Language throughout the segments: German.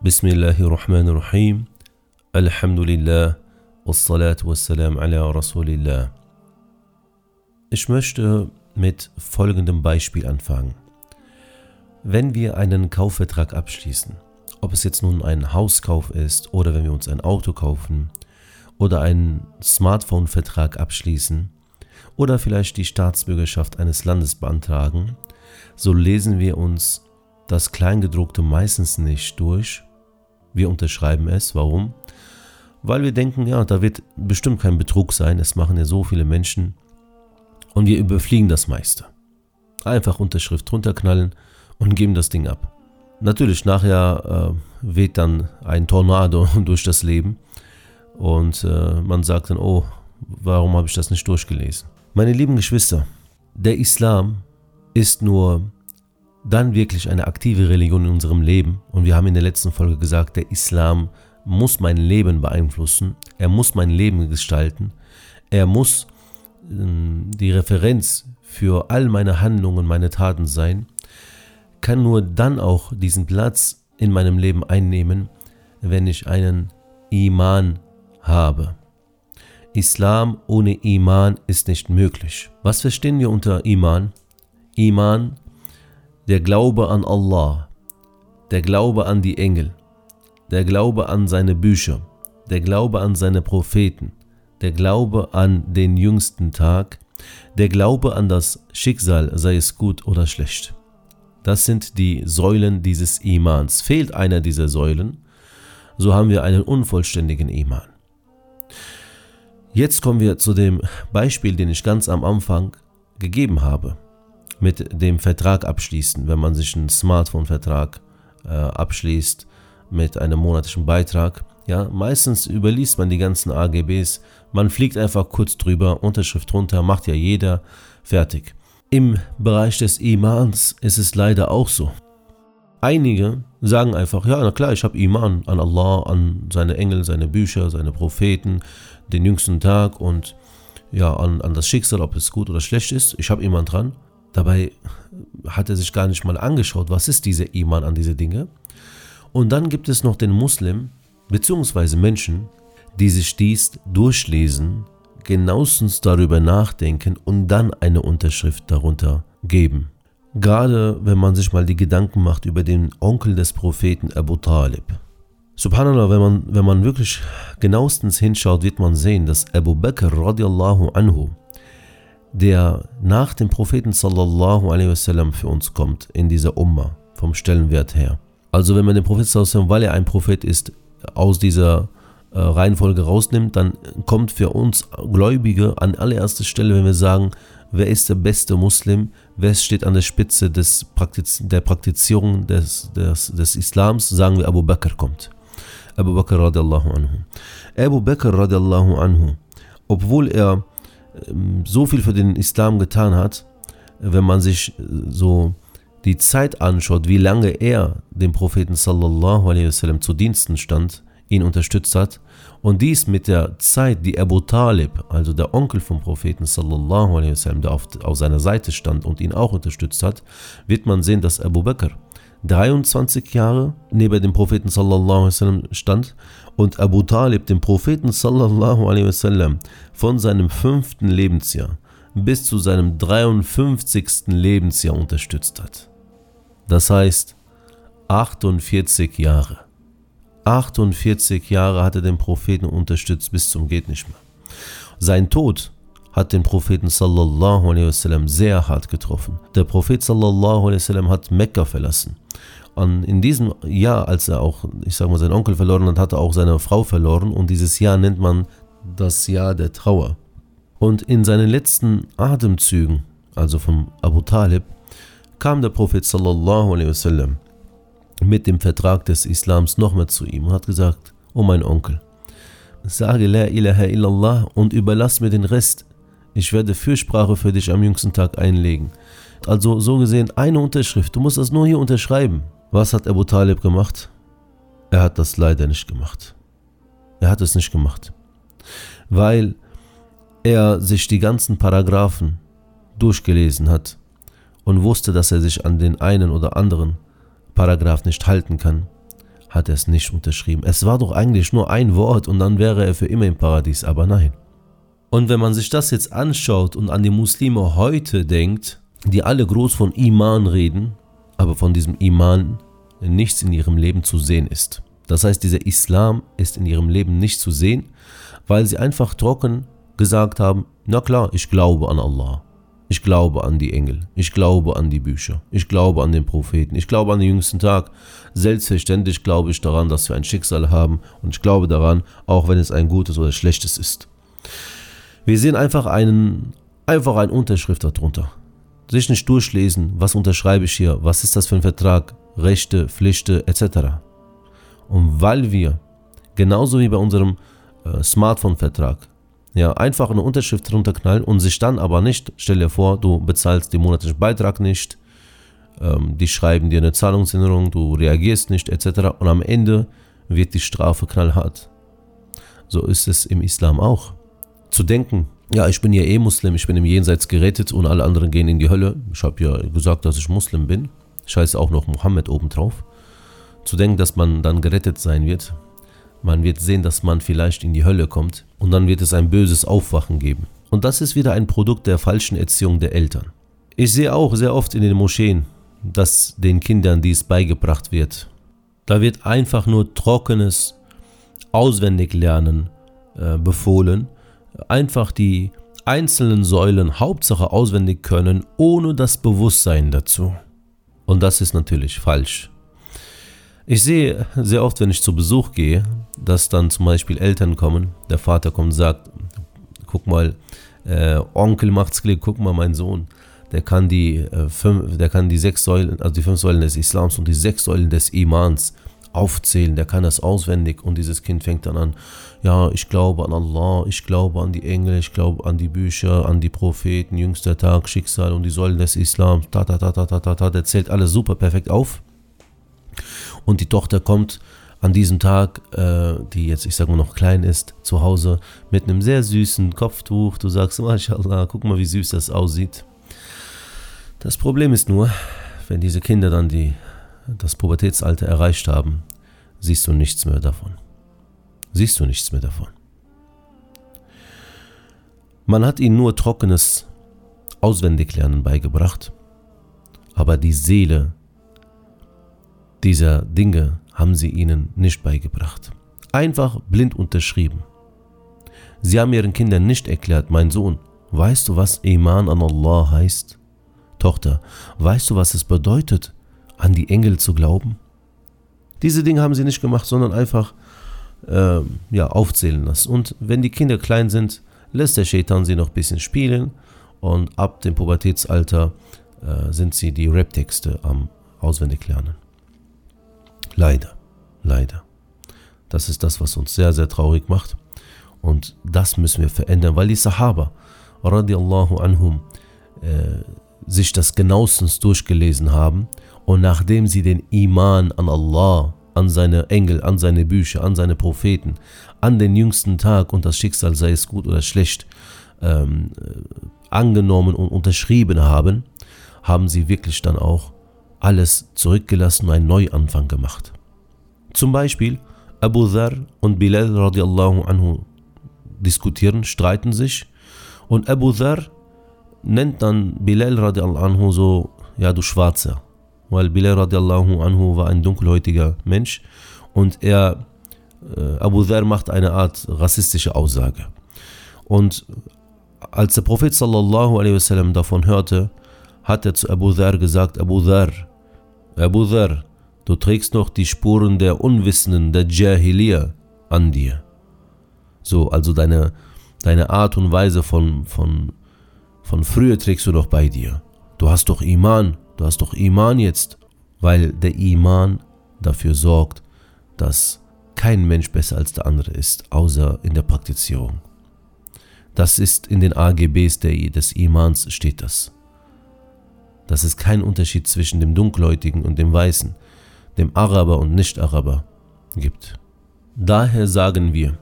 Bismillahirrahmanirrahim. Alhamdulillah. Wassalatu wassalam ala Rasulillah. Ich möchte mit folgendem Beispiel anfangen. Wenn wir einen Kaufvertrag abschließen, ob es jetzt nun ein Hauskauf ist oder wenn wir uns ein Auto kaufen oder einen Smartphone-Vertrag abschließen oder vielleicht die Staatsbürgerschaft eines Landes beantragen, so lesen wir uns das Kleingedruckte meistens nicht durch. Wir unterschreiben es. Warum? Weil wir denken, ja, da wird bestimmt kein Betrug sein. Es machen ja so viele Menschen. Und wir überfliegen das meiste. Einfach Unterschrift runterknallen und geben das Ding ab. Natürlich, nachher äh, weht dann ein Tornado durch das Leben und äh, man sagt dann, oh, warum habe ich das nicht durchgelesen? Meine lieben Geschwister, der Islam ist nur dann wirklich eine aktive Religion in unserem Leben. Und wir haben in der letzten Folge gesagt, der Islam muss mein Leben beeinflussen, er muss mein Leben gestalten, er muss äh, die Referenz für all meine Handlungen, meine Taten sein, kann nur dann auch diesen Platz in meinem Leben einnehmen, wenn ich einen Iman habe. Islam ohne Iman ist nicht möglich. Was verstehen wir unter Iman? Iman der Glaube an Allah, der Glaube an die Engel, der Glaube an seine Bücher, der Glaube an seine Propheten, der Glaube an den jüngsten Tag, der Glaube an das Schicksal, sei es gut oder schlecht. Das sind die Säulen dieses Imans. Fehlt einer dieser Säulen, so haben wir einen unvollständigen Iman. Jetzt kommen wir zu dem Beispiel, den ich ganz am Anfang gegeben habe mit dem Vertrag abschließen, wenn man sich einen Smartphone-Vertrag äh, abschließt mit einem monatlichen Beitrag. Ja, meistens überliest man die ganzen AGBs, man fliegt einfach kurz drüber, Unterschrift runter, macht ja jeder, fertig. Im Bereich des Imans ist es leider auch so. Einige sagen einfach, ja, na klar, ich habe Iman an Allah, an seine Engel, seine Bücher, seine Propheten, den jüngsten Tag und ja, an, an das Schicksal, ob es gut oder schlecht ist. Ich habe Iman dran. Dabei hat er sich gar nicht mal angeschaut, was ist dieser Iman an diese Dinge. Und dann gibt es noch den Muslim, beziehungsweise Menschen, die sich dies durchlesen, genauestens darüber nachdenken und dann eine Unterschrift darunter geben. Gerade wenn man sich mal die Gedanken macht über den Onkel des Propheten Abu Talib. Subhanallah, wenn man, wenn man wirklich genauestens hinschaut, wird man sehen, dass Abu Bakr radiallahu anhu der nach dem Propheten sallallahu alaihi wasallam für uns kommt in dieser Umma vom Stellenwert her. Also wenn man den Propheten sallallahu weil er ein Prophet ist, aus dieser äh, Reihenfolge rausnimmt, dann kommt für uns Gläubige an allererster Stelle, wenn wir sagen, wer ist der beste Muslim, wer steht an der Spitze des Praktiz der Praktizierung des, des, des Islams, sagen wir Abu Bakr kommt. Abu Bakr radiallahu anhu. Abu Bakr radiallahu anhu, obwohl er so viel für den Islam getan hat, wenn man sich äh, so die Zeit anschaut, wie lange er dem Propheten sallallahu alaihi wasallam zu Diensten stand, ihn unterstützt hat und dies mit der Zeit, die Abu Talib, also der Onkel vom Propheten sallallahu alaihi wasallam, der auf, auf seiner Seite stand und ihn auch unterstützt hat, wird man sehen, dass Abu Bakr 23 Jahre neben dem Propheten sallallahu wasallam stand und Abu Talib den Propheten sallallahu wasallam von seinem fünften Lebensjahr bis zu seinem 53. Lebensjahr unterstützt hat. Das heißt 48 Jahre. 48 Jahre hat er den Propheten unterstützt bis zum geht nicht mehr. Sein Tod hat den Propheten sallallahu alaihi wasallam sehr hart getroffen. Der Prophet sallallahu alaihi wasallam hat Mekka verlassen und in diesem Jahr, als er auch, ich sage mal, seinen Onkel verloren hat, hat er auch seine Frau verloren. Und dieses Jahr nennt man das Jahr der Trauer. Und in seinen letzten Atemzügen, also von Abu Talib, kam der Prophet sallallahu alaihi wasallam mit dem Vertrag des Islams nochmal zu ihm und hat gesagt, oh mein Onkel, sage La ilaha illallah und überlass mir den Rest. Ich werde Fürsprache für dich am jüngsten Tag einlegen. Also so gesehen eine Unterschrift. Du musst das nur hier unterschreiben. Was hat Abu Talib gemacht? Er hat das leider nicht gemacht. Er hat es nicht gemacht. Weil er sich die ganzen Paragraphen durchgelesen hat und wusste, dass er sich an den einen oder anderen Paragraph nicht halten kann. hat er es nicht unterschrieben. Es war doch eigentlich nur ein Wort und dann wäre er für immer im Paradies, aber nein. Und wenn man sich das jetzt anschaut und an die Muslime heute denkt, die alle groß von Iman reden, aber von diesem Iman nichts in ihrem Leben zu sehen ist. Das heißt, dieser Islam ist in ihrem Leben nicht zu sehen, weil sie einfach trocken gesagt haben, na klar, ich glaube an Allah. Ich glaube an die Engel. Ich glaube an die Bücher. Ich glaube an den Propheten. Ich glaube an den jüngsten Tag. Selbstverständlich glaube ich daran, dass wir ein Schicksal haben. Und ich glaube daran, auch wenn es ein gutes oder schlechtes ist. Wir sehen einfach einen, einfach eine Unterschrift darunter. Sich nicht durchlesen, was unterschreibe ich hier, was ist das für ein Vertrag, Rechte, Pflichten etc. Und weil wir, genauso wie bei unserem äh, Smartphone-Vertrag, ja, einfach eine Unterschrift runterknallen und sich dann aber nicht, stell dir vor, du bezahlst den monatlichen Beitrag nicht, ähm, die schreiben dir eine Zahlungserinnerung, du reagierst nicht etc. Und am Ende wird die Strafe knallhart. So ist es im Islam auch. Zu denken, ja, ich bin ja eh Muslim, ich bin im Jenseits gerettet und alle anderen gehen in die Hölle. Ich habe ja gesagt, dass ich Muslim bin. Scheiße auch noch Mohammed obendrauf. Zu denken, dass man dann gerettet sein wird, man wird sehen, dass man vielleicht in die Hölle kommt und dann wird es ein böses Aufwachen geben. Und das ist wieder ein Produkt der falschen Erziehung der Eltern. Ich sehe auch sehr oft in den Moscheen, dass den Kindern dies beigebracht wird. Da wird einfach nur trockenes Auswendiglernen äh, befohlen. Einfach die einzelnen Säulen Hauptsache auswendig können, ohne das Bewusstsein dazu. Und das ist natürlich falsch. Ich sehe sehr oft, wenn ich zu Besuch gehe, dass dann zum Beispiel Eltern kommen, der Vater kommt und sagt, guck mal, äh, Onkel macht's Glück, guck mal, mein Sohn, der kann die äh, fünf, der kann die sechs Säulen, also die fünf Säulen des Islams und die sechs Säulen des Imans aufzählen, der kann das auswendig und dieses Kind fängt dann an, ja, ich glaube an Allah, ich glaube an die Engel, ich glaube an die Bücher, an die Propheten, jüngster Tag, Schicksal und die Säulen des Islams, ta ta ta ta ta ta, ta. der zählt alles super perfekt auf und die Tochter kommt an diesem Tag, äh, die jetzt, ich sage mal, noch klein ist, zu Hause mit einem sehr süßen Kopftuch. Du sagst, MashaAllah, guck mal, wie süß das aussieht. Das Problem ist nur, wenn diese Kinder dann die, das Pubertätsalter erreicht haben, siehst du nichts mehr davon. Siehst du nichts mehr davon. Man hat ihnen nur trockenes Auswendiglernen beigebracht, aber die Seele dieser Dinge haben sie ihnen nicht beigebracht. Einfach blind unterschrieben. Sie haben ihren Kindern nicht erklärt, mein Sohn, weißt du, was Iman an Allah heißt? Tochter, weißt du, was es bedeutet, an die Engel zu glauben? Diese Dinge haben sie nicht gemacht, sondern einfach äh, ja, aufzählen lassen. Und wenn die Kinder klein sind, lässt der Shaitan sie noch ein bisschen spielen und ab dem Pubertätsalter äh, sind sie die Rap-Texte am Auswendiglernen. Leider, leider. Das ist das, was uns sehr, sehr traurig macht. Und das müssen wir verändern, weil die Sahaba, radiallahu anhum, äh, sich das genauestens durchgelesen haben und nachdem sie den Iman an Allah, an seine Engel, an seine Bücher, an seine Propheten, an den jüngsten Tag und das Schicksal, sei es gut oder schlecht, ähm, äh, angenommen und unterschrieben haben, haben sie wirklich dann auch alles zurückgelassen und einen Neuanfang gemacht. Zum Beispiel Abu Dhar und Bilal radiallahu anhu diskutieren, streiten sich und Abu Dhar nennt dann Bilal radiallahu anhu so, ja du Schwarzer, weil Bilal radiallahu anhu war ein dunkelhäutiger Mensch und er, äh, Abu Dhar macht eine Art rassistische Aussage. Und als der Prophet sallallahu alaihi wasallam davon hörte, hat er zu Abu Dhar gesagt, Abu Dhar, Abu Dhar, du trägst noch die Spuren der Unwissenden, der Jahiliya an dir. So, also deine, deine Art und Weise von, von, von früher trägst du noch bei dir. Du hast doch Iman, du hast doch Iman jetzt, weil der Iman dafür sorgt, dass kein Mensch besser als der andere ist, außer in der Praktizierung. Das ist in den AGBs des Imans steht das dass es keinen Unterschied zwischen dem Dunkelhäutigen und dem Weißen, dem Araber und Nicht-Araber gibt. Daher sagen wir,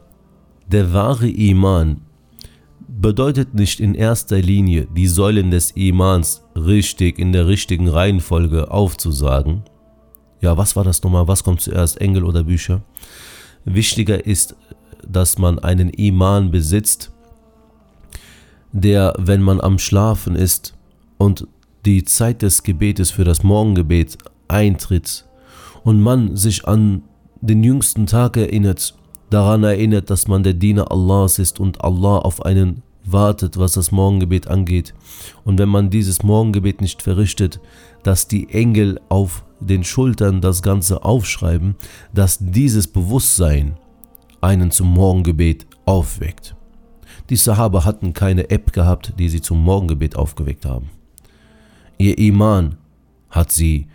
der wahre Iman bedeutet nicht in erster Linie die Säulen des Imans richtig in der richtigen Reihenfolge aufzusagen, Ja, was war das nochmal? Was kommt zuerst, Engel oder Bücher? Wichtiger ist, dass man einen Iman besitzt, der, wenn man am Schlafen ist und die Zeit des Gebetes für das Morgengebet eintritt und man sich an den jüngsten Tag erinnert, daran erinnert, dass man der Diener Allahs ist und Allah auf einen wartet, was das Morgengebet angeht. Und wenn man dieses Morgengebet nicht verrichtet, dass die Engel auf den Schultern das Ganze aufschreiben, dass dieses Bewusstsein einen zum Morgengebet aufweckt. Die Sahaba hatten keine App gehabt, die sie zum Morgengebet aufgeweckt haben. Ihr Iman hat sie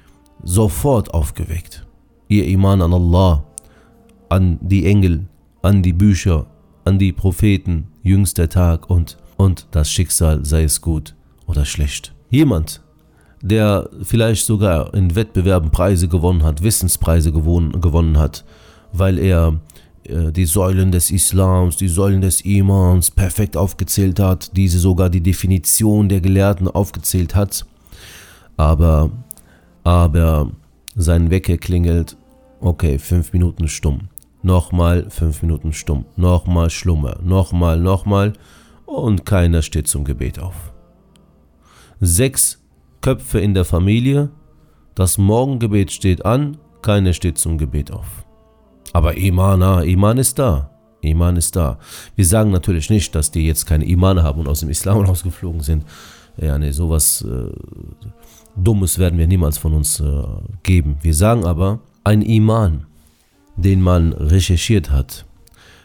sofort aufgeweckt. Ihr Iman an Allah, an die Engel, an die Bücher, an die Propheten, jüngster Tag und, und das Schicksal, sei es gut oder schlecht. Jemand, der vielleicht sogar in Wettbewerben Preise gewonnen hat, Wissenspreise gewonnen, gewonnen hat, weil er äh, die Säulen des Islams, die Säulen des Imans perfekt aufgezählt hat, diese sogar die Definition der Gelehrten aufgezählt hat, aber, aber sein Wecker klingelt, okay, fünf Minuten stumm, nochmal fünf Minuten stumm, nochmal Schlummer, nochmal, nochmal und keiner steht zum Gebet auf. Sechs Köpfe in der Familie, das Morgengebet steht an, keiner steht zum Gebet auf. Aber Iman, ah, Iman ist da. Iman ist da. Wir sagen natürlich nicht, dass die jetzt keine Iman haben und aus dem Islam rausgeflogen sind. Ja, nee, sowas äh, Dummes werden wir niemals von uns äh, geben. Wir sagen aber, ein Iman, den man recherchiert hat,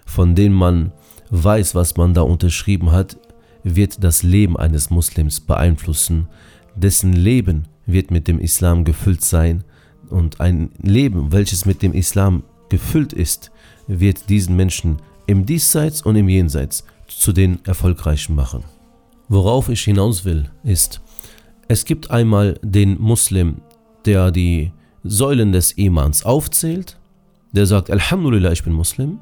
von dem man weiß, was man da unterschrieben hat, wird das Leben eines Muslims beeinflussen. Dessen Leben wird mit dem Islam gefüllt sein und ein Leben, welches mit dem Islam gefüllt ist, wird diesen Menschen im Diesseits und im Jenseits zu den Erfolgreichen machen. Worauf ich hinaus will, ist, es gibt einmal den Muslim, der die Säulen des Imans aufzählt, der sagt, Alhamdulillah, ich bin Muslim,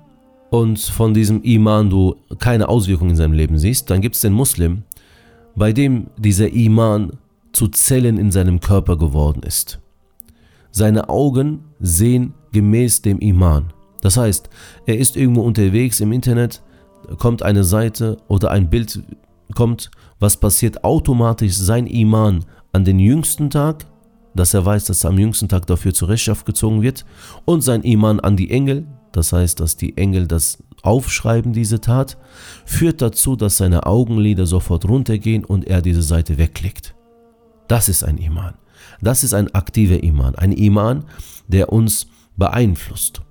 und von diesem Iman du keine Auswirkungen in seinem Leben siehst, dann gibt es den Muslim, bei dem dieser Iman zu Zellen in seinem Körper geworden ist. Seine Augen sehen gemäß dem Iman. Das heißt, er ist irgendwo unterwegs im Internet, kommt eine Seite oder ein Bild kommt, was passiert automatisch sein Iman an den jüngsten Tag, dass er weiß, dass er am jüngsten Tag dafür zur Rechenschaft gezogen wird, und sein Iman an die Engel, das heißt, dass die Engel das aufschreiben, diese Tat, führt dazu, dass seine Augenlider sofort runtergehen und er diese Seite wegklickt. Das ist ein Iman. Das ist ein aktiver Iman. Ein Iman, der uns beeinflusst.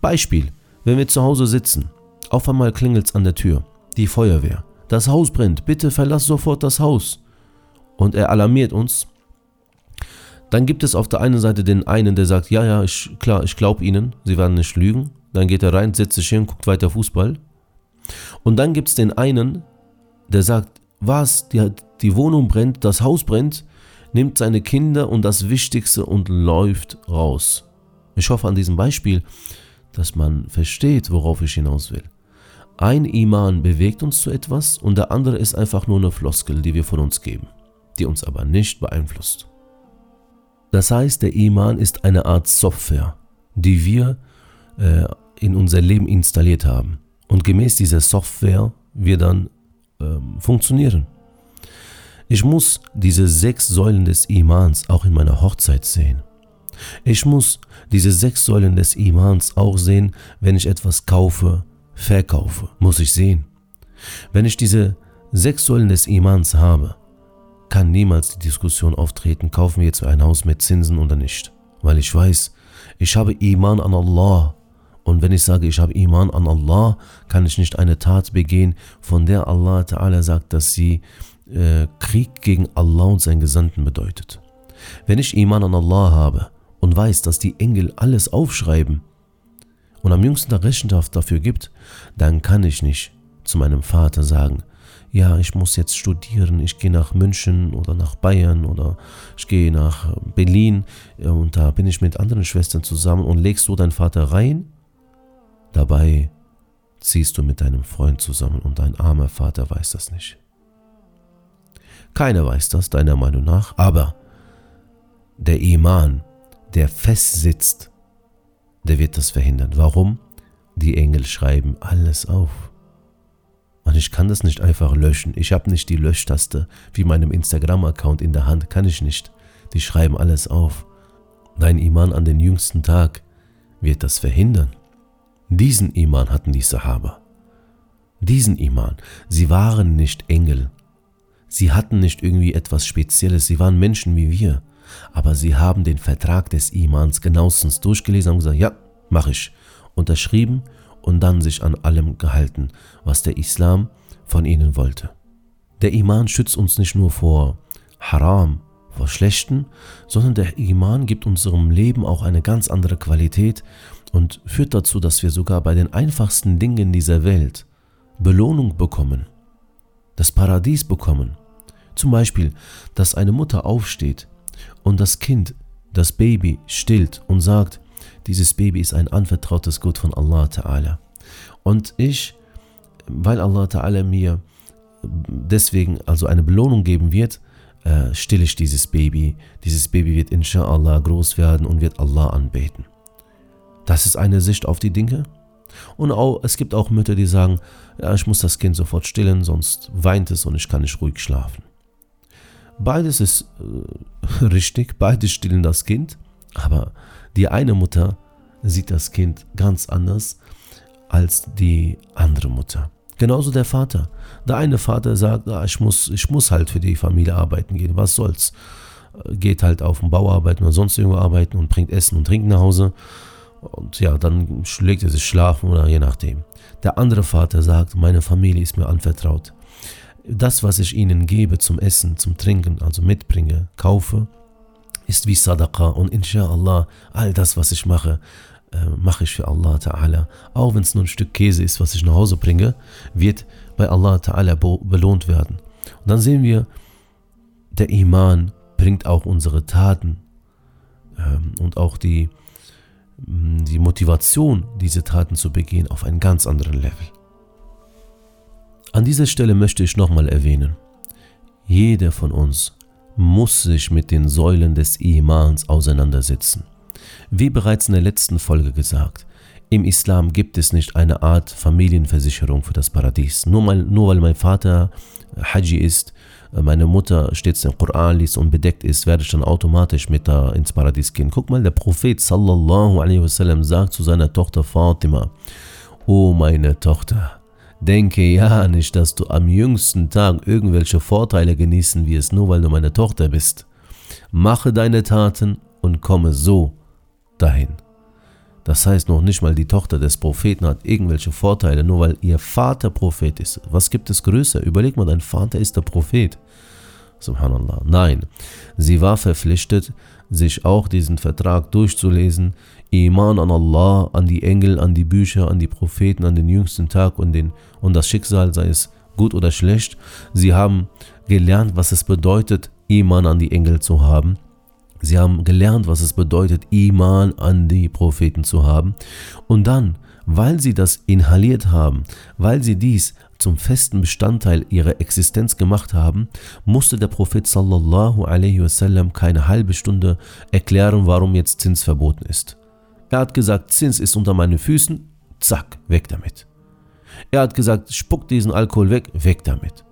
Beispiel, wenn wir zu Hause sitzen, auf einmal klingelt es an der Tür, die Feuerwehr, das Haus brennt, bitte verlass sofort das Haus. Und er alarmiert uns. Dann gibt es auf der einen Seite den einen, der sagt, ja, ja, ich, klar, ich glaube Ihnen, Sie werden nicht lügen. Dann geht er rein, setzt sich hin, guckt weiter Fußball. Und dann gibt es den einen, der sagt, was, die, die Wohnung brennt, das Haus brennt, nimmt seine Kinder und das Wichtigste und läuft raus. Ich hoffe an diesem Beispiel, dass man versteht, worauf ich hinaus will. Ein Iman bewegt uns zu etwas und der andere ist einfach nur eine Floskel, die wir von uns geben, die uns aber nicht beeinflusst. Das heißt, der Iman ist eine Art Software, die wir äh, in unser Leben installiert haben. Und gemäß dieser Software wir dann ähm, funktionieren. Ich muss diese sechs Säulen des Imans auch in meiner Hochzeit sehen. Ich muss diese sechs Säulen des Imans auch sehen, wenn ich etwas kaufe, verkaufe. Muss ich sehen. Wenn ich diese sechs Säulen des Imans habe, kann niemals die Diskussion auftreten, kaufen wir jetzt ein Haus mit Zinsen oder nicht. Weil ich weiß, ich habe Iman an Allah. Und wenn ich sage, ich habe Iman an Allah, kann ich nicht eine Tat begehen, von der Allah Ta'ala sagt, dass sie äh, Krieg gegen Allah und seinen Gesandten bedeutet. Wenn ich Iman an Allah habe und weiß, dass die Engel alles aufschreiben und am jüngsten Tag Rechenschaft dafür gibt, dann kann ich nicht zu meinem Vater sagen, ja, ich muss jetzt studieren, ich gehe nach München oder nach Bayern oder ich gehe nach Berlin und da bin ich mit anderen Schwestern zusammen und legst so deinen Vater rein. Dabei ziehst du mit deinem Freund zusammen und dein armer Vater weiß das nicht. Keiner weiß das, deiner Meinung nach, aber der Iman, der festsitzt, der wird das verhindern. Warum? Die Engel schreiben alles auf. Und ich kann das nicht einfach löschen. Ich habe nicht die Löschtaste wie meinem Instagram-Account in der Hand. Kann ich nicht. Die schreiben alles auf. Dein Iman an den jüngsten Tag wird das verhindern. Diesen Iman hatten die Sahaba. Diesen Iman. Sie waren nicht Engel. Sie hatten nicht irgendwie etwas Spezielles. Sie waren Menschen wie wir. Aber sie haben den Vertrag des Imans genauestens durchgelesen und gesagt, ja, mache ich. Unterschrieben und dann sich an allem gehalten, was der Islam von ihnen wollte. Der Iman schützt uns nicht nur vor Haram, vor Schlechten, sondern der Iman gibt unserem Leben auch eine ganz andere Qualität und führt dazu, dass wir sogar bei den einfachsten Dingen dieser Welt Belohnung bekommen, das Paradies bekommen. Zum Beispiel, dass eine Mutter aufsteht und das Kind, das Baby, stillt und sagt, dieses Baby ist ein anvertrautes Gut von Allah Ta'ala. Und ich, weil Allah Ta'ala mir deswegen also eine Belohnung geben wird, äh, stille ich dieses Baby. Dieses Baby wird inshallah groß werden und wird Allah anbeten. Das ist eine Sicht auf die Dinge. Und auch, es gibt auch Mütter, die sagen, ja, ich muss das Kind sofort stillen, sonst weint es und ich kann nicht ruhig schlafen. Beides ist äh, richtig, beide stillen das Kind, aber die eine Mutter sieht das Kind ganz anders als die andere Mutter. Genauso der Vater. Der eine Vater sagt, ah, ich, muss, ich muss halt für die Familie arbeiten gehen, was soll's. Geht halt auf dem Bau arbeiten oder sonst irgendwo arbeiten und bringt Essen und Trinken nach Hause. Und ja, dann schlägt er sich schlafen oder je nachdem. Der andere Vater sagt, meine Familie ist mir anvertraut. Das, was ich ihnen gebe zum Essen, zum Trinken, also mitbringe, kaufe, ist wie Sadaqa und inshallah, all das, was ich mache, äh, mache ich für Allah Ta'ala. Auch wenn es nur ein Stück Käse ist, was ich nach Hause bringe, wird bei Allah Ta'ala belohnt werden. Und dann sehen wir, der Iman bringt auch unsere Taten ähm, und auch die, die Motivation, diese Taten zu begehen, auf einen ganz anderen Level. An dieser Stelle möchte ich nochmal erwähnen, jeder von uns muss sich mit den Säulen des Imans auseinandersetzen. Wie bereits in der letzten Folge gesagt, im Islam gibt es nicht eine Art Familienversicherung für das Paradies. Nur, mal, nur weil mein Vater Haji ist, meine Mutter stets den Koran liest und bedeckt ist, werde ich dann automatisch mit da ins Paradies gehen. Guck mal, der Prophet sallallahu alaihi wasallam sagt zu seiner Tochter Fatima, O meine Tochter, denke ja nicht, dass du am jüngsten Tag irgendwelche Vorteile genießen wirst, nur weil du meine Tochter bist. Mache deine Taten und komme so dahin. Das heißt noch nicht mal die Tochter des Propheten hat irgendwelche Vorteile, nur weil ihr Vater Prophet ist. Was gibt es größer? Überleg mal, dein Vater ist der Prophet. Subhanallah. Nein, sie war verpflichtet, sich auch diesen Vertrag durchzulesen. Iman an Allah, an die Engel, an die Bücher, an die Propheten, an den jüngsten Tag und, den, und das Schicksal, sei es gut oder schlecht. Sie haben gelernt, was es bedeutet, Iman an die Engel zu haben. Sie haben gelernt, was es bedeutet, Iman an die Propheten zu haben. Und dann, weil sie das inhaliert haben, weil sie dies zum festen Bestandteil ihrer Existenz gemacht haben, musste der Prophet sallallahu alaihi wasallam keine halbe Stunde erklären, warum jetzt Zins verboten ist. Er hat gesagt, Zins ist unter meinen Füßen, zack, weg damit. Er hat gesagt, spuck diesen Alkohol weg, weg damit.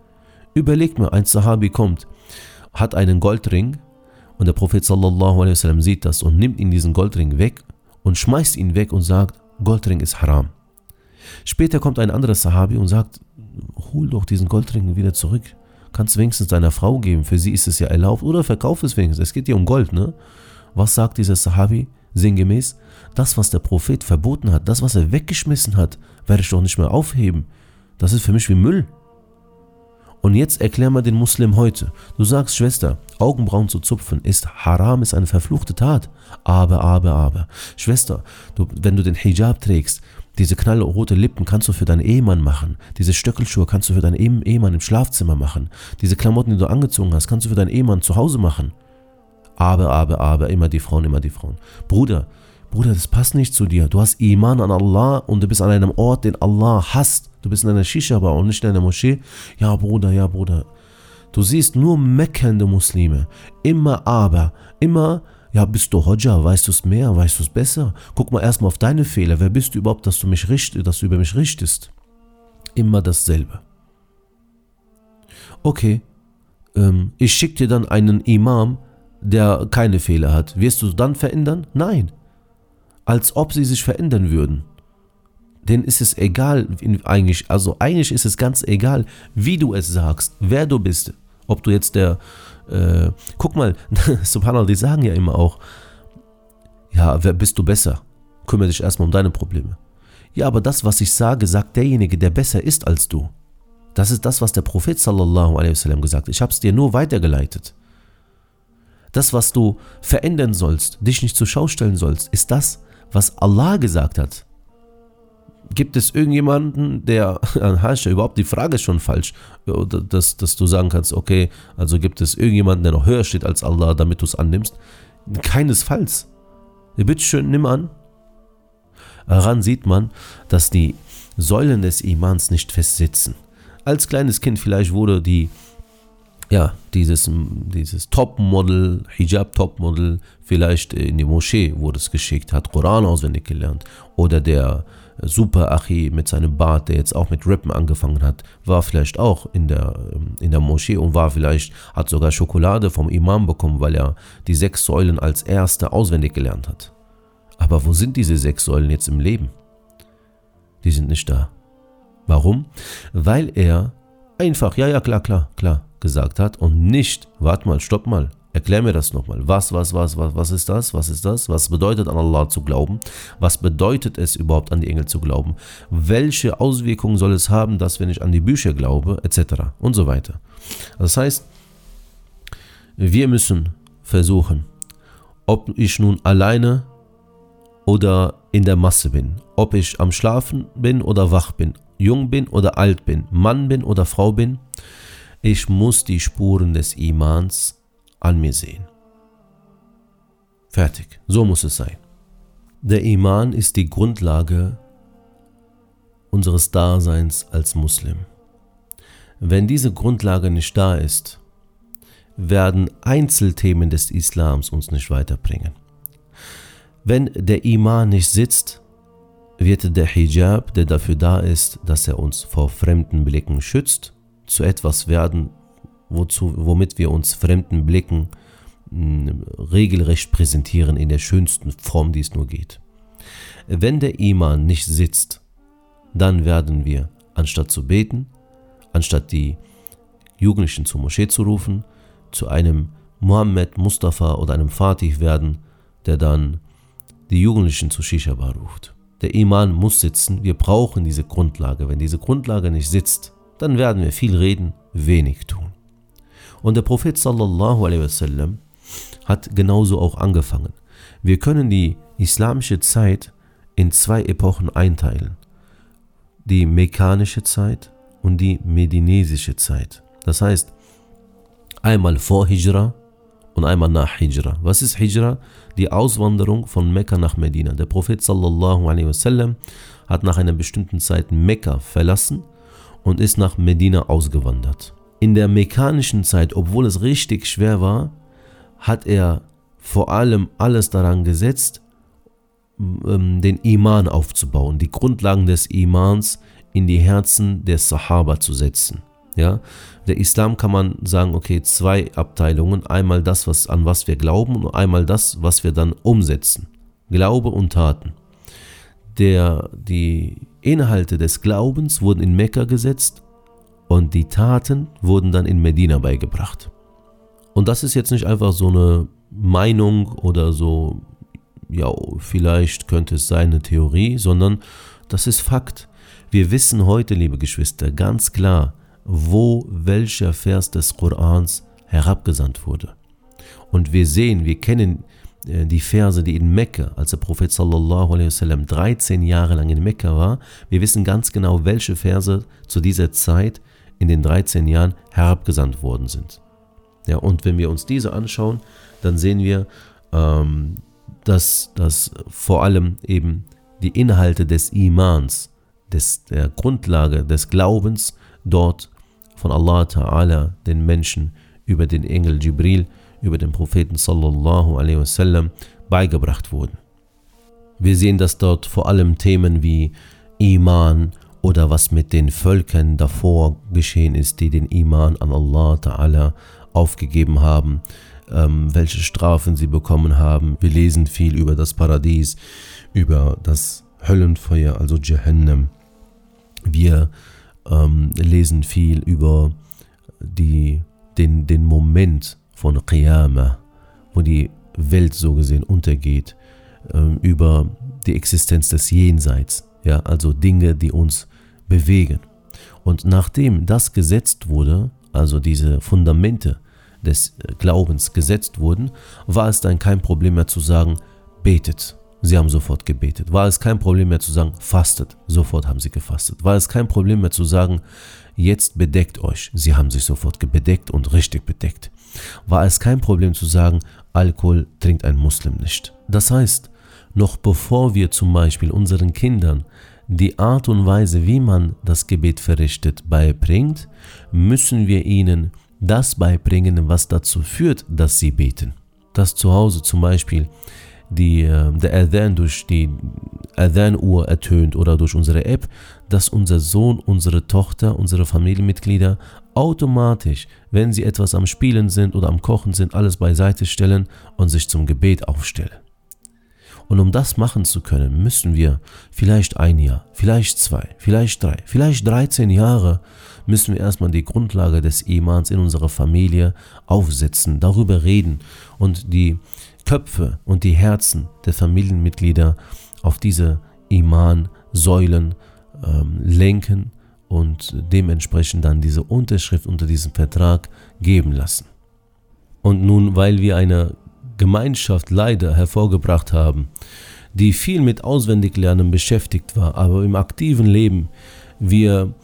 Überlegt mir, ein Sahabi kommt, hat einen Goldring, und der Prophet sallallahu alaihi wasallam sieht das und nimmt ihn diesen Goldring weg und schmeißt ihn weg und sagt, Goldring ist haram. Später kommt ein anderer Sahabi und sagt, hol doch diesen Goldring wieder zurück. Kannst wenigstens deiner Frau geben, für sie ist es ja erlaubt. Oder verkauf es wenigstens, es geht ja um Gold, ne? Was sagt dieser Sahabi sinngemäß? Das, was der Prophet verboten hat, das, was er weggeschmissen hat, werde ich doch nicht mehr aufheben. Das ist für mich wie Müll. Und jetzt erklär mal den Muslim heute. Du sagst, Schwester, Augenbrauen zu zupfen ist haram, ist eine verfluchte Tat. Aber, aber, aber. Schwester, du, wenn du den Hijab trägst, diese knallrote Lippen kannst du für deinen Ehemann machen. Diese Stöckelschuhe kannst du für deinen Ehemann im Schlafzimmer machen. Diese Klamotten, die du angezogen hast, kannst du für deinen Ehemann zu Hause machen. Aber, aber, aber, immer die Frauen, immer die Frauen. Bruder, Bruder, das passt nicht zu dir. Du hast Iman an Allah und du bist an einem Ort, den Allah hasst. Du bist in einer Shisha-Bar und nicht in einer Moschee. Ja, Bruder, ja, Bruder. Du siehst nur meckernde Muslime. Immer aber, immer, Ja, bist du Hodja? Weißt du es mehr? Weißt du es besser? Guck mal erstmal auf deine Fehler. Wer bist du überhaupt, dass du mich richt, dass du über mich richtest? Immer dasselbe. Okay, ähm, ich schicke dir dann einen Imam, der keine Fehler hat. Wirst du dann verändern? Nein. Als ob sie sich verändern würden. Denen ist es egal, eigentlich, also eigentlich ist es ganz egal, wie du es sagst, wer du bist. Ob du jetzt der, äh, guck mal, Subhanallah, die sagen ja immer auch, ja, wer bist du besser? Kümmere dich erstmal um deine Probleme. Ja, aber das, was ich sage, sagt derjenige, der besser ist als du. Das ist das, was der Prophet sallallahu alaihi wasallam gesagt hat. Ich habe es dir nur weitergeleitet. Das, was du verändern sollst, dich nicht zur Schau stellen sollst, ist das, was Allah gesagt hat. Gibt es irgendjemanden, der, Hascha, überhaupt die Frage ist schon falsch, dass, dass du sagen kannst, okay, also gibt es irgendjemanden, der noch höher steht als Allah, damit du es annimmst? Keinesfalls. Bitte schön, nimm an. Daran sieht man, dass die Säulen des Imans nicht festsitzen als kleines Kind vielleicht wurde die, ja, dieses, dieses Topmodel, Hijab-Topmodel, vielleicht in die Moschee wurde es geschickt, hat Koran auswendig gelernt. Oder der Super Achi mit seinem Bart, der jetzt auch mit Rippen angefangen hat, war vielleicht auch in der, in der Moschee und war vielleicht, hat sogar Schokolade vom Imam bekommen, weil er die sechs Säulen als erster auswendig gelernt hat. Aber wo sind diese sechs Säulen jetzt im Leben? Die sind nicht da. Warum? Weil er einfach, ja, ja, klar, klar, klar gesagt hat und nicht, warte mal, stopp mal, erklär mir das nochmal. Was, was, was, was, was ist das? Was ist das? Was bedeutet an Allah zu glauben? Was bedeutet es überhaupt an die Engel zu glauben? Welche Auswirkungen soll es haben, dass wenn ich an die Bücher glaube, etc. und so weiter. Das heißt, wir müssen versuchen, ob ich nun alleine oder in der Masse bin, ob ich am Schlafen bin oder wach bin, jung bin oder alt bin, Mann bin oder Frau bin, ich muss die Spuren des Imans an mir sehen. Fertig, so muss es sein. Der Iman ist die Grundlage unseres Daseins als Muslim. Wenn diese Grundlage nicht da ist, werden Einzelthemen des Islams uns nicht weiterbringen. Wenn der Iman nicht sitzt, wird der Hijab, der dafür da ist, dass er uns vor fremden Blicken schützt, zu etwas werden, wozu, womit wir uns fremden Blicken hm, regelrecht präsentieren in der schönsten Form, die es nur geht. Wenn der Iman nicht sitzt, dann werden wir, anstatt zu beten, anstatt die Jugendlichen zur Moschee zu rufen, zu einem Mohammed, Mustafa oder einem Fatih werden, der dann die Jugendlichen zu Shisha-Bar ruft. Der Iman muss sitzen. Wir brauchen diese Grundlage. Wenn diese Grundlage nicht sitzt, dann werden wir viel reden, wenig tun. Und der Prophet sallallahu wasallam hat genauso auch angefangen. Wir können die islamische Zeit in zwei Epochen einteilen. Die mekanische Zeit und die medinesische Zeit. Das heißt, einmal vor Hijra und einmal nach Hijra. Was ist Hijra? Die Auswanderung von Mekka nach Medina. Der Prophet sallallahu wasallam hat nach einer bestimmten Zeit Mekka verlassen und ist nach Medina ausgewandert. In der mekkanischen Zeit, obwohl es richtig schwer war, hat er vor allem alles daran gesetzt, ähm, den Iman aufzubauen, die Grundlagen des Imans in die Herzen der Sahaba zu setzen. Ja, der Islam kann man sagen, okay, zwei Abteilungen. Einmal das, was, an was wir glauben und einmal das, was wir dann umsetzen. Glaube und Taten. Der, die Inhalte des Glaubens wurden in Mekka gesetzt und die Taten wurden dann in Medina beigebracht. Und das ist jetzt nicht einfach so eine Meinung oder so, ja, vielleicht könnte es sein, eine Theorie, sondern das ist Fakt. Wir wissen heute, liebe Geschwister, ganz klar, wo welcher Vers des Korans herabgesandt wurde. Und wir sehen, wir kennen äh, die Verse, die in Mekka, als der Prophet sallallahu alaihi wasallam 13 Jahre lang in Mekka war, wir wissen ganz genau, welche Verse zu dieser Zeit in den 13 Jahren herabgesandt worden sind. Ja, und wenn wir uns diese anschauen, dann sehen wir, ähm, dass, dass vor allem eben die Inhalte des Imans, des, der Grundlage des Glaubens dort von Allah Ta'ala den Menschen über den Engel Jibril über den Propheten sallallahu alaihi wasallam beigebracht wurden. Wir sehen, dass dort vor allem Themen wie Iman oder was mit den Völkern davor geschehen ist, die den Iman an Allah Ta'ala aufgegeben haben, ähm, welche Strafen sie bekommen haben. Wir lesen viel über das Paradies, über das Höllenfeuer, also Jahannam. Wir ähm, lesen viel über die, den, den Moment von Qiyamah, wo die Welt so gesehen untergeht, ähm, über die Existenz des Jenseits, ja, also Dinge, die uns bewegen. Und nachdem das gesetzt wurde, also diese Fundamente des äh, Glaubens gesetzt wurden, war es dann kein Problem mehr zu sagen, betet. Sie haben sofort gebetet. War es kein Problem mehr zu sagen, fastet. Sofort haben sie gefastet. War es kein Problem mehr zu sagen, jetzt bedeckt euch. Sie haben sich sofort bedeckt und richtig bedeckt. War es kein Problem zu sagen, Alkohol trinkt ein Muslim nicht. Das heißt, noch bevor wir zum Beispiel unseren Kindern die Art und Weise, wie man das Gebet verrichtet, beibringt, müssen wir ihnen das beibringen, was dazu führt, dass sie beten. Dass zu Hause zum Beispiel die, äh, der Adhan durch die Adhan-Uhr ertönt oder durch unsere App, dass unser Sohn, unsere Tochter, unsere Familienmitglieder automatisch, wenn sie etwas am Spielen sind oder am Kochen sind, alles beiseite stellen und sich zum Gebet aufstellen. Und um das machen zu können, müssen wir vielleicht ein Jahr, vielleicht zwei, vielleicht drei, vielleicht 13 Jahre müssen wir erstmal die Grundlage des Imans in unserer Familie aufsetzen, darüber reden und die Köpfe und die Herzen der Familienmitglieder auf diese Iman-Säulen ähm, lenken und dementsprechend dann diese Unterschrift unter diesem Vertrag geben lassen. Und nun, weil wir eine Gemeinschaft leider hervorgebracht haben, die viel mit Auswendiglernen beschäftigt war, aber im aktiven Leben wir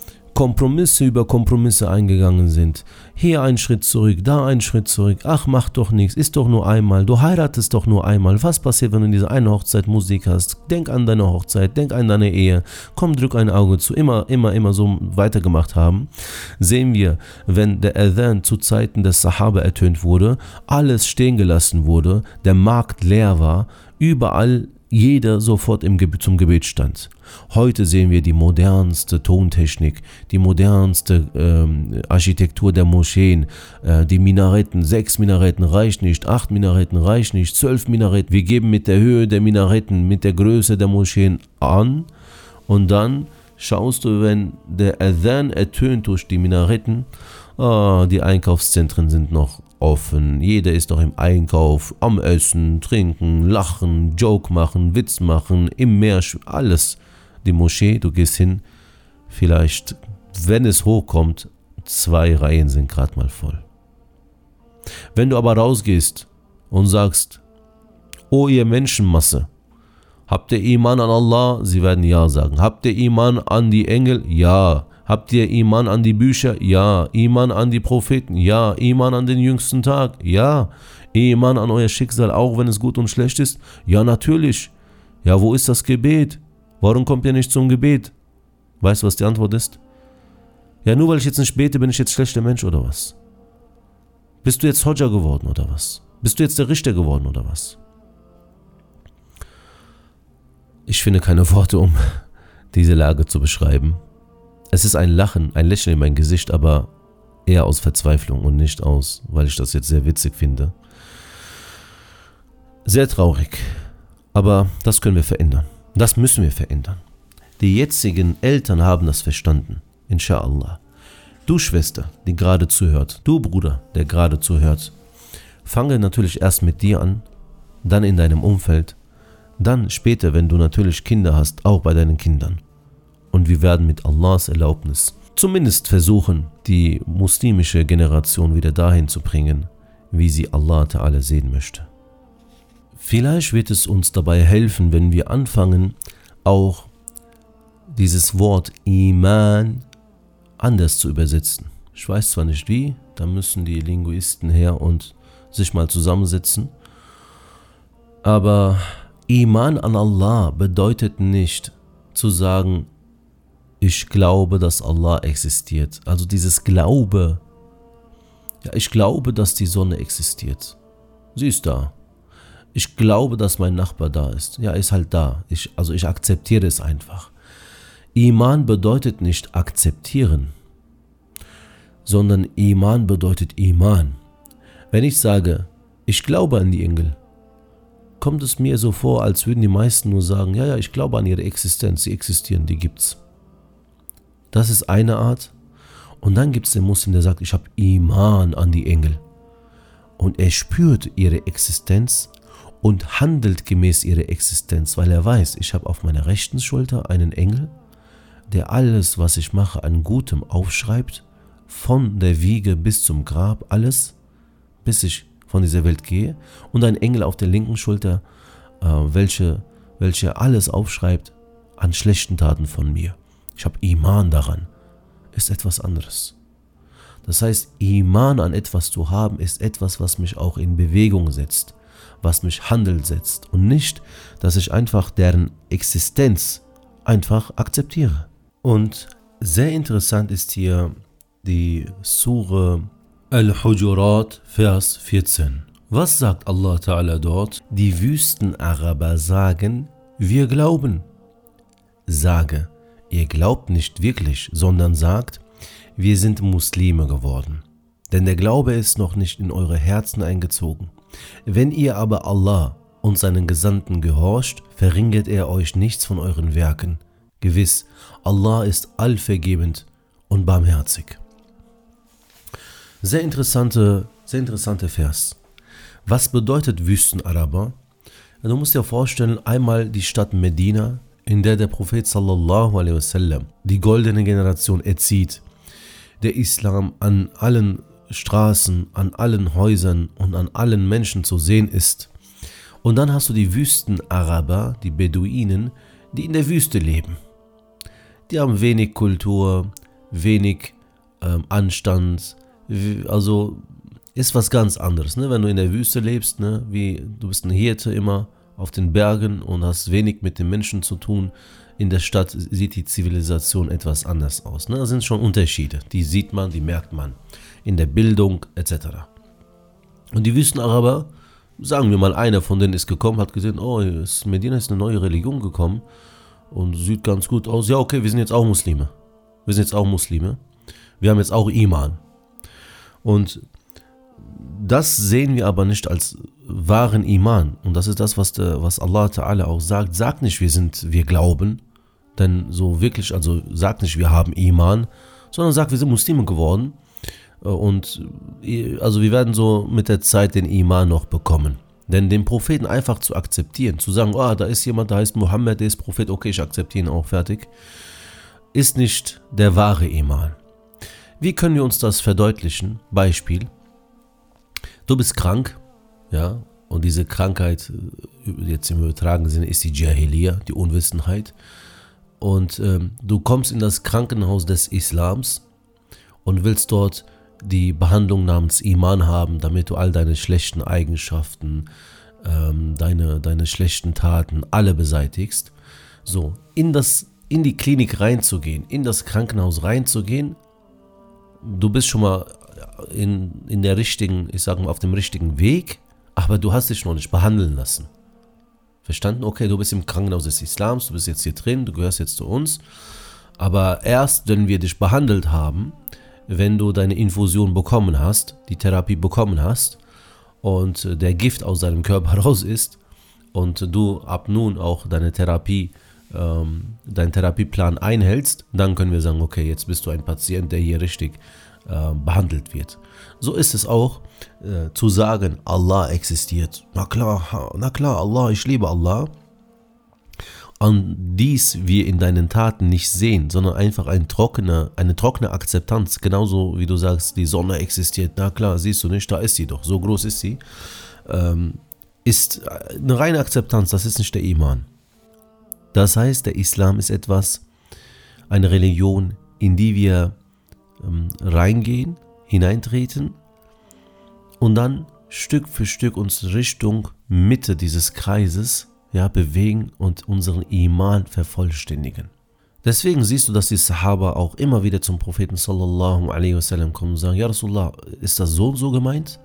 Kompromisse über Kompromisse eingegangen sind. Hier ein Schritt zurück, da ein Schritt zurück. Ach, mach doch nichts, ist doch nur einmal. Du heiratest doch nur einmal. Was passiert, wenn du in dieser einen Hochzeit Musik hast? Denk an deine Hochzeit, denk an deine Ehe. Komm, drück ein Auge zu. Immer, immer, immer so weitergemacht haben. Sehen wir, wenn der Adhan zu Zeiten des Sahaba ertönt wurde, alles stehen gelassen wurde, der Markt leer war, überall jeder sofort im zum Gebet stand. Heute sehen wir die modernste Tontechnik, die modernste ähm, Architektur der Moscheen, äh, die Minaretten, sechs Minaretten reicht nicht, acht Minaretten reicht nicht, zwölf Minaretten. Wir geben mit der Höhe der Minaretten, mit der Größe der Moscheen an und dann schaust du, wenn der Adhan ertönt durch die Minaretten, oh, die Einkaufszentren sind noch offen. Jeder ist doch im Einkauf, am Essen, Trinken, Lachen, Joke machen, Witz machen, im Meer, alles. Die Moschee, du gehst hin, vielleicht, wenn es hochkommt, zwei Reihen sind gerade mal voll. Wenn du aber rausgehst und sagst, O ihr Menschenmasse, habt ihr Iman an Allah? Sie werden Ja sagen. Habt ihr Iman an die Engel? Ja. Habt ihr Iman an die Bücher? Ja. Iman an die Propheten? Ja. Iman an den jüngsten Tag? Ja. Iman an euer Schicksal, auch wenn es gut und schlecht ist? Ja, natürlich. Ja, wo ist das Gebet? Warum kommt ihr nicht zum Gebet? Weißt du, was die Antwort ist? Ja, nur weil ich jetzt nicht bete, bin ich jetzt schlechter Mensch oder was? Bist du jetzt Hodja geworden oder was? Bist du jetzt der Richter geworden oder was? Ich finde keine Worte, um diese Lage zu beschreiben. Es ist ein Lachen, ein Lächeln in mein Gesicht, aber eher aus Verzweiflung und nicht aus, weil ich das jetzt sehr witzig finde. Sehr traurig. Aber das können wir verändern. Das müssen wir verändern. Die jetzigen Eltern haben das verstanden. Inshallah. Du Schwester, die gerade zuhört, du Bruder, der gerade zuhört, fange natürlich erst mit dir an, dann in deinem Umfeld, dann später, wenn du natürlich Kinder hast, auch bei deinen Kindern und wir werden mit Allahs Erlaubnis zumindest versuchen, die muslimische Generation wieder dahin zu bringen, wie sie Allah Ta'ala sehen möchte. Vielleicht wird es uns dabei helfen, wenn wir anfangen, auch dieses Wort Iman anders zu übersetzen. Ich weiß zwar nicht wie, da müssen die Linguisten her und sich mal zusammensetzen, aber Iman an Allah bedeutet nicht zu sagen, ich glaube, dass Allah existiert. Also dieses Glaube. Ja, ich glaube, dass die Sonne existiert. sie ist da. Ich glaube, dass mein Nachbar da ist. Ja, ist halt da. Ich, also ich akzeptiere es einfach. Iman bedeutet nicht akzeptieren, sondern Iman bedeutet Iman. Wenn ich sage, ich glaube an die Engel, kommt es mir so vor, als würden die meisten nur sagen, ja, ja, ich glaube an ihre Existenz, sie existieren, die gibt's. Das ist eine Art. Und dann gibt es den Muslim, der sagt, ich habe Iman an die Engel. Und er spürt ihre Existenz und handelt gemäß ihrer Existenz, weil er weiß, ich habe auf meiner rechten Schulter einen Engel, der alles, was ich mache, an Gutem aufschreibt, von der Wiege bis zum Grab, alles, bis ich von dieser Welt gehe, und ein Engel auf der linken Schulter, äh, welche, welche alles aufschreibt an schlechten Taten von mir. Ich habe Iman daran, ist etwas anderes. Das heißt, Iman an etwas zu haben, ist etwas, was mich auch in Bewegung setzt, was mich handelt setzt und nicht, dass ich einfach deren Existenz einfach akzeptiere. Und sehr interessant ist hier die Sure Al-Hujurat, Vers 14. Was sagt Allah Ta'ala dort? Die Wüstenaraber sagen, wir glauben. Sage, ihr glaubt nicht wirklich, sondern sagt, wir sind Muslime geworden. Denn der Glaube ist noch nicht in eure Herzen eingezogen. Wenn ihr aber Allah und seinen Gesandten gehorcht, verringert er euch nichts von euren Werken. Gewiss, Allah ist allvergebend und barmherzig. Sehr interessante, sehr interessante Vers. Was bedeutet Wüstenaraber? Du musst dir vorstellen, einmal die Stadt Medina, in der der Prophet sallallahu alaihi wasallam die goldene Generation erzieht, der Islam an allen Straßen, an allen Häusern und an allen Menschen zu sehen ist. Und dann hast du die Wüstenaraber, die Beduinen, die in der Wüste leben. Die haben wenig Kultur, wenig ähm, Anstand, also ist was ganz anderes. Ne? Wenn du in der Wüste lebst, ne? wie du bist ein Hirte immer auf den Bergen und hast wenig mit den Menschen zu tun. In der Stadt sieht die Zivilisation etwas anders aus. Ne? Da sind schon Unterschiede. Die sieht man, die merkt man. In der Bildung etc. Und die Wüstenaraber, sagen wir mal, einer von denen ist gekommen, hat gesehen, oh, Medina ist eine neue Religion gekommen und sieht ganz gut aus. Ja, okay, wir sind jetzt auch Muslime. Wir sind jetzt auch Muslime. Wir haben jetzt auch Iman. Und das sehen wir aber nicht als wahren Iman. Und das ist das, was, der, was Allah Ta'ala auch sagt. Sagt nicht, wir sind, wir glauben. Denn so wirklich, also sagt nicht, wir haben Iman, sondern sagt, wir sind Muslime geworden. Und also wir werden so mit der Zeit den Iman noch bekommen. Denn den Propheten einfach zu akzeptieren, zu sagen, oh, da ist jemand, der heißt Mohammed, der ist Prophet, okay, ich akzeptiere ihn auch, fertig, ist nicht der wahre Iman. Wie können wir uns das verdeutlichen? Beispiel. Du bist krank, ja, und diese Krankheit, äh, jetzt im übertragenen Sinne, ist die Jahiliya, die Unwissenheit. Und ähm, du kommst in das Krankenhaus des Islams und willst dort die Behandlung namens Iman haben, damit du all deine schlechten Eigenschaften, ähm, deine, deine schlechten Taten alle beseitigst. So, in, das, in die Klinik reinzugehen, in das Krankenhaus reinzugehen, du bist schon mal in, in der richtigen, ich sage mal, auf dem richtigen Weg, aber du hast dich noch nicht behandeln lassen. Verstanden? Okay, du bist im Krankenhaus des Islams, du bist jetzt hier drin, du gehörst jetzt zu uns. Aber erst, wenn wir dich behandelt haben, wenn du deine Infusion bekommen hast, die Therapie bekommen hast und der Gift aus deinem Körper raus ist und du ab nun auch deine Therapie ähm, deinen Therapieplan einhältst, dann können wir sagen, okay, jetzt bist du ein Patient, der hier richtig äh, behandelt wird. So ist es auch äh, zu sagen, Allah existiert. Na klar, na klar, Allah, ich liebe Allah. Und dies wir in deinen Taten nicht sehen, sondern einfach ein trockene, eine trockene Akzeptanz. Genauso wie du sagst, die Sonne existiert. Na klar, siehst du nicht, da ist sie doch. So groß ist sie. Ähm, ist eine reine Akzeptanz, das ist nicht der Iman. Das heißt, der Islam ist etwas, eine Religion, in die wir ähm, reingehen, hineintreten und dann Stück für Stück uns Richtung Mitte dieses Kreises ja, bewegen und unseren Iman vervollständigen. Deswegen siehst du, dass die Sahaba auch immer wieder zum Propheten sallallahu alaihi wasallam kommen und sagen, ja Rasulullah, ist das so und so gemeint?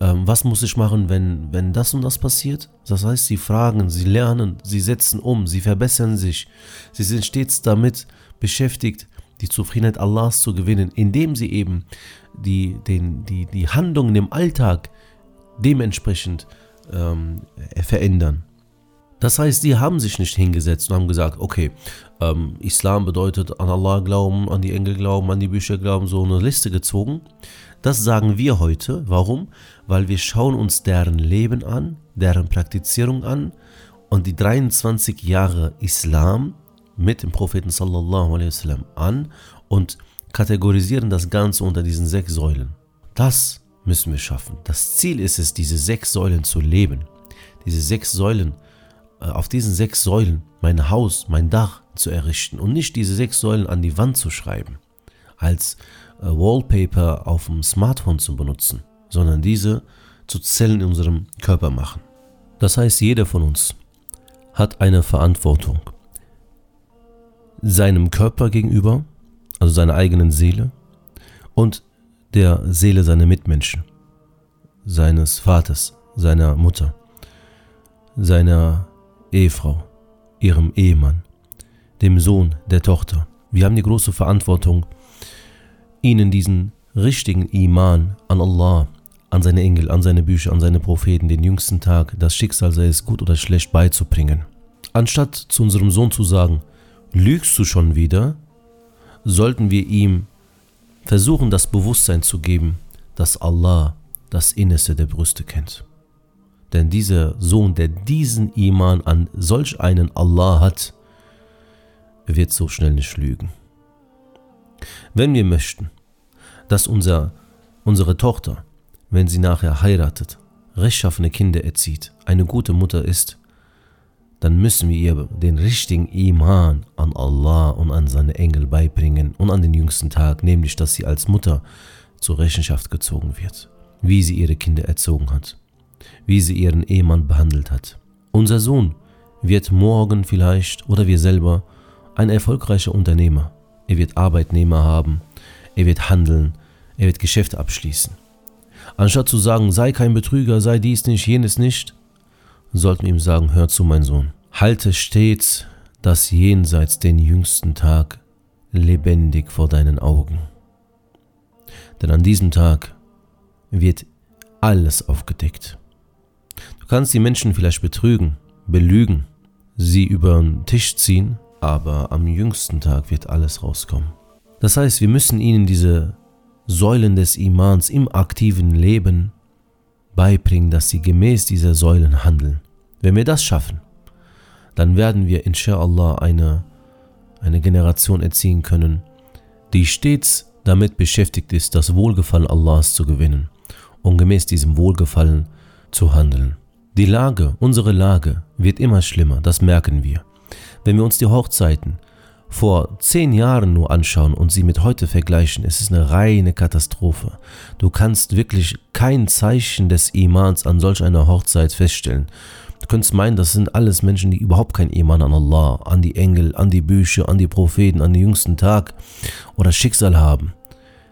ähm, was muss ich machen, wenn, wenn das und das passiert? Das heißt, sie fragen, sie lernen, sie setzen um, sie verbessern sich. Sie sind stets damit beschäftigt, die Zufriedenheit Allahs zu gewinnen, indem sie eben die, den, die, die Handlungen im Alltag dementsprechend ähm, verändern. Das heißt, sie haben sich nicht hingesetzt und haben gesagt, okay, ähm, Islam bedeutet an Allah glauben, an die Engel glauben, an die Bücher glauben, so eine Liste gezogen. Das sagen wir heute. Warum? Weil wir schauen uns deren Leben an, deren Praktizierung an und die 23 Jahre Islam mit dem Propheten sallallahu alaihi wasallam an und kategorisieren das Ganze unter diesen sechs Säulen. Das müssen wir schaffen. Das Ziel ist es, diese sechs Säulen zu leben. Diese sechs Säulen, äh, auf diesen sechs Säulen mein Haus, mein Dach zu errichten und nicht diese sechs Säulen an die Wand zu schreiben, als äh, Wallpaper auf dem Smartphone zu benutzen, sondern diese zu Zellen in unserem Körper machen. Das heißt, jeder von uns hat eine Verantwortung seinem Körper gegenüber, also seiner eigenen Seele und der Seele seiner Mitmenschen, seines Vaters, seiner Mutter, seiner Ehefrau, ihrem Ehemann, dem Sohn, der Tochter. Wir haben die große Verantwortung, ihnen diesen richtigen Iman an Allah, an seine Engel, an seine Bücher, an seine Propheten, den jüngsten Tag, das Schicksal sei es gut oder schlecht beizubringen. Anstatt zu unserem Sohn zu sagen, lügst du schon wieder, sollten wir ihm versuchen, das Bewusstsein zu geben, dass Allah das Innerste der Brüste kennt. Denn dieser Sohn, der diesen Iman an solch einen Allah hat, wird so schnell nicht lügen. Wenn wir möchten, dass unser, unsere Tochter, wenn sie nachher heiratet, rechtschaffene Kinder erzieht, eine gute Mutter ist, dann müssen wir ihr den richtigen Iman an Allah und an seine Engel beibringen und an den jüngsten Tag, nämlich dass sie als Mutter zur Rechenschaft gezogen wird, wie sie ihre Kinder erzogen hat, wie sie ihren Ehemann behandelt hat. Unser Sohn wird morgen vielleicht oder wir selber ein erfolgreicher Unternehmer. Er wird Arbeitnehmer haben, er wird handeln, er wird Geschäfte abschließen. Anstatt zu sagen, sei kein Betrüger, sei dies nicht, jenes nicht, sollten ihm sagen, hör zu, mein Sohn, halte stets das Jenseits den jüngsten Tag lebendig vor deinen Augen. Denn an diesem Tag wird alles aufgedeckt. Du kannst die Menschen vielleicht betrügen, belügen, sie über den Tisch ziehen, aber am jüngsten Tag wird alles rauskommen. Das heißt, wir müssen ihnen diese Säulen des Imans im aktiven Leben beibringen, dass sie gemäß dieser Säulen handeln. Wenn wir das schaffen, dann werden wir inshallah eine, eine Generation erziehen können, die stets damit beschäftigt ist, das Wohlgefallen Allahs zu gewinnen und gemäß diesem Wohlgefallen zu handeln. Die Lage, unsere Lage wird immer schlimmer, das merken wir. Wenn wir uns die Hochzeiten vor zehn Jahren nur anschauen und sie mit heute vergleichen, ist es eine reine Katastrophe. Du kannst wirklich kein Zeichen des Imans an solch einer Hochzeit feststellen. Du könntest meinen, das sind alles Menschen, die überhaupt kein Iman an Allah, an die Engel, an die Bücher, an die Propheten, an den jüngsten Tag oder Schicksal haben.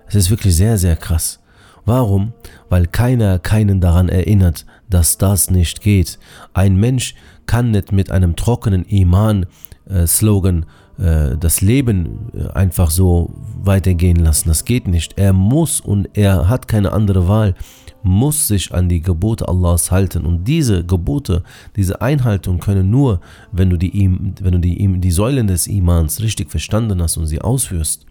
Es ist wirklich sehr, sehr krass. Warum? Weil keiner keinen daran erinnert, dass das nicht geht. Ein Mensch kann nicht mit einem trockenen Iman-Slogan äh, äh, das Leben äh, einfach so weitergehen lassen. Das geht nicht. Er muss und er hat keine andere Wahl, muss sich an die Gebote Allahs halten. Und diese Gebote, diese Einhaltung können nur, wenn du die, wenn du die, die Säulen des Imans richtig verstanden hast und sie ausführst.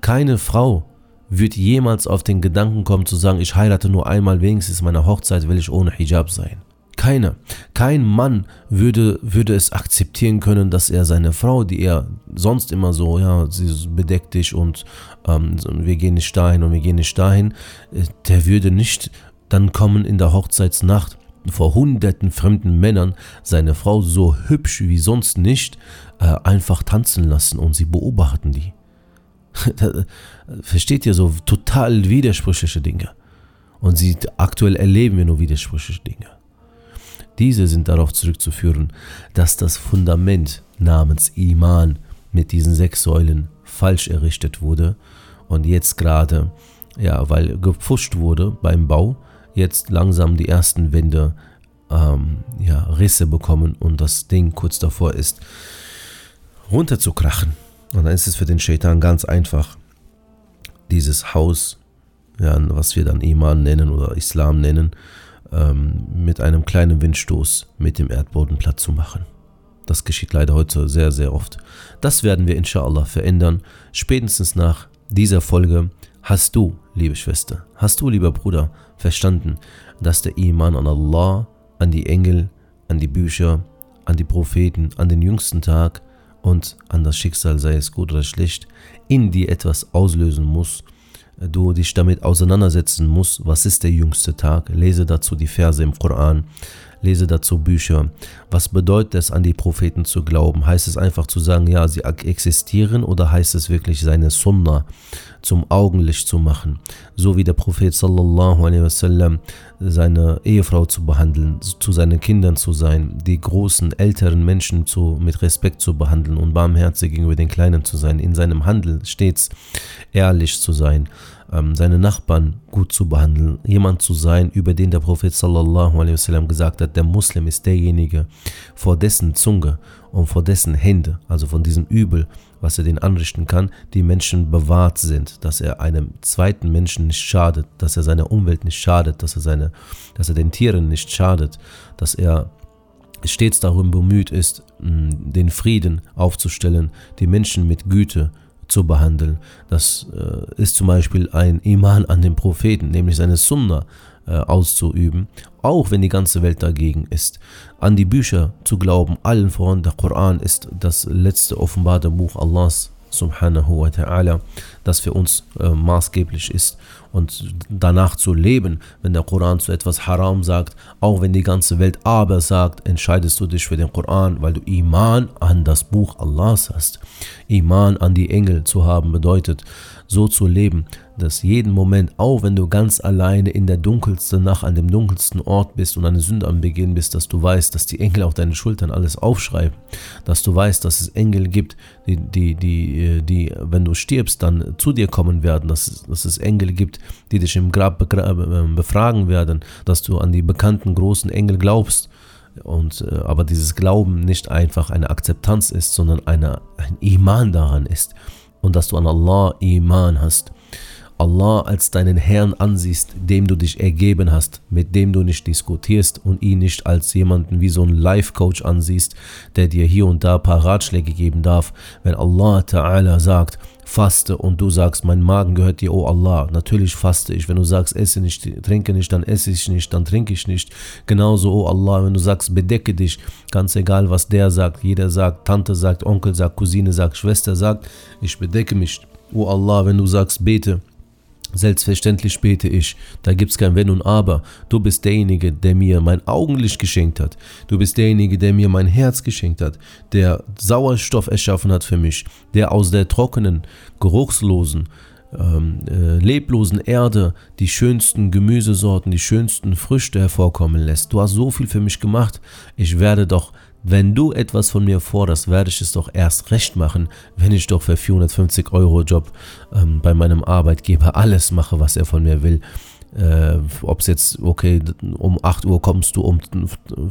Keine Frau wird jemals auf den Gedanken kommen zu sagen, ich heirate nur einmal wenigstens meiner Hochzeit, will ich ohne Hijab sein. Keiner, kein Mann würde, würde es akzeptieren können, dass er seine Frau, die er sonst immer so, ja, sie bedeckt dich und ähm, wir gehen nicht dahin und wir gehen nicht dahin, äh, der würde nicht dann kommen in der Hochzeitsnacht vor hunderten fremden Männern seine Frau so hübsch wie sonst nicht äh, einfach tanzen lassen und sie beobachten die. Versteht ihr so total widersprüchliche Dinge? Und sie aktuell erleben wir nur widersprüchliche Dinge. Diese sind darauf zurückzuführen, dass das Fundament namens Iman mit diesen sechs Säulen falsch errichtet wurde und jetzt gerade, ja, weil gepfuscht wurde beim Bau, jetzt langsam die ersten Wände ähm, ja, Risse bekommen und das Ding kurz davor ist, runterzukrachen. Und dann ist es für den Shaitan ganz einfach, dieses Haus, ja, was wir dann Iman nennen oder Islam nennen, ähm, mit einem kleinen Windstoß mit dem Erdboden platt zu machen. Das geschieht leider heute sehr, sehr oft. Das werden wir inshallah verändern. Spätestens nach dieser Folge hast du, liebe Schwester, hast du, lieber Bruder, verstanden, dass der Iman an Allah, an die Engel, an die Bücher, an die Propheten, an den jüngsten Tag und an das Schicksal, sei es gut oder schlecht, in dir etwas auslösen muss, du dich damit auseinandersetzen musst, was ist der jüngste Tag, lese dazu die Verse im Koran, lese dazu Bücher. Was bedeutet es, an die Propheten zu glauben? Heißt es einfach zu sagen, ja, sie existieren oder heißt es wirklich, seine Sunna zum Augenlicht zu machen? So wie der Prophet sallallahu alaihi wasallam seine Ehefrau zu behandeln, zu seinen Kindern zu sein, die großen, älteren Menschen zu, mit Respekt zu behandeln und barmherzig gegenüber den Kleinen zu sein, in seinem Handel stets ehrlich zu sein seine Nachbarn gut zu behandeln, jemand zu sein, über den der Prophet sallallahu wasallam gesagt hat, der Muslim ist derjenige, vor dessen Zunge und vor dessen Hände, also von diesem Übel, was er den anrichten kann, die Menschen bewahrt sind, dass er einem zweiten Menschen nicht schadet, dass er seiner Umwelt nicht schadet, dass er, seine, dass er den Tieren nicht schadet, dass er stets darum bemüht ist, den Frieden aufzustellen, die Menschen mit Güte zu behandeln. Das äh, ist zum Beispiel ein Iman an den Propheten, nämlich seine Sunna äh, auszuüben, auch wenn die ganze Welt dagegen ist. An die Bücher zu glauben, allen voran der Koran ist das letzte offenbarte Buch Allahs subhanahu wa ta'ala, das für uns äh, maßgeblich ist und danach zu leben, wenn der Koran zu etwas Haram sagt, auch wenn die ganze Welt aber sagt, entscheidest du dich für den Koran, weil du Iman an das Buch Allahs hast. Iman an die Engel zu haben bedeutet, so zu leben, dass jeden Moment, auch wenn du ganz alleine in der dunkelsten Nacht an dem dunkelsten Ort bist und eine Sünde am Beginn bist, dass du weißt, dass die Engel auf deinen Schultern alles aufschreiben, dass du weißt, dass es Engel gibt, die, die, die, die wenn du stirbst, dann zu dir kommen werden, dass, dass es Engel gibt, die dich im Grab äh, befragen werden, dass du an die bekannten großen Engel glaubst. Und, äh, aber dieses Glauben nicht einfach eine Akzeptanz ist, sondern eine, ein Iman daran ist. Und dass du an Allah Iman hast. Allah als deinen Herrn ansiehst, dem du dich ergeben hast, mit dem du nicht diskutierst und ihn nicht als jemanden wie so ein Life-Coach ansiehst, der dir hier und da ein paar Ratschläge geben darf. Wenn Allah Ta'ala sagt, faste und du sagst, mein Magen gehört dir, oh Allah, natürlich faste ich. Wenn du sagst, esse nicht, trinke nicht, dann esse ich nicht, dann trinke ich nicht. Genauso, oh Allah, wenn du sagst, bedecke dich, ganz egal, was der sagt, jeder sagt, Tante sagt, Onkel sagt, Cousine sagt, Schwester sagt, ich bedecke mich. Oh Allah, wenn du sagst, bete, Selbstverständlich bete ich, da gibt es kein Wenn und Aber. Du bist derjenige, der mir mein Augenlicht geschenkt hat. Du bist derjenige, der mir mein Herz geschenkt hat, der Sauerstoff erschaffen hat für mich, der aus der trockenen, geruchslosen, ähm, äh, leblosen Erde die schönsten Gemüsesorten, die schönsten Früchte hervorkommen lässt. Du hast so viel für mich gemacht. Ich werde doch wenn du etwas von mir forderst, werde ich es doch erst recht machen, wenn ich doch für 450 Euro Job ähm, bei meinem Arbeitgeber alles mache, was er von mir will äh, ob es jetzt, okay, um 8 Uhr kommst du, um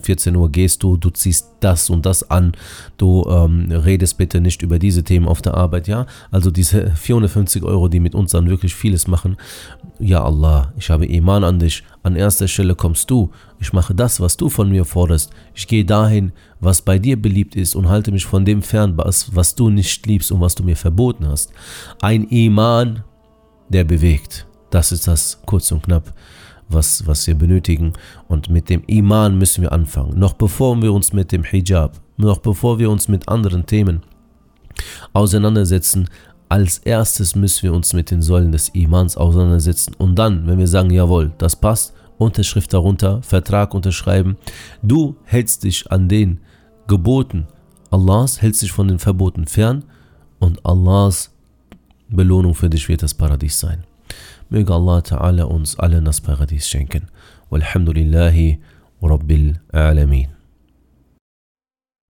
14 Uhr gehst du, du ziehst das und das an, du ähm, redest bitte nicht über diese Themen auf der Arbeit, ja. Also diese 450 Euro, die mit uns dann wirklich vieles machen, ja Allah, ich habe Iman an dich, an erster Stelle kommst du, ich mache das, was du von mir forderst, ich gehe dahin, was bei dir beliebt ist und halte mich von dem fern, was, was du nicht liebst und was du mir verboten hast. Ein Iman, der bewegt. Das ist das kurz und knapp, was, was wir benötigen. Und mit dem Iman müssen wir anfangen. Noch bevor wir uns mit dem Hijab, noch bevor wir uns mit anderen Themen auseinandersetzen, als erstes müssen wir uns mit den Säulen des Imans auseinandersetzen. Und dann, wenn wir sagen, jawohl, das passt, Unterschrift darunter, Vertrag unterschreiben. Du hältst dich an den Geboten Allahs, hältst dich von den Verboten fern und Allahs Belohnung für dich wird das Paradies sein. Möge Allah Ta'ala uns allen das Paradies schenken. Walhamdulillahi Rabbil Alamin.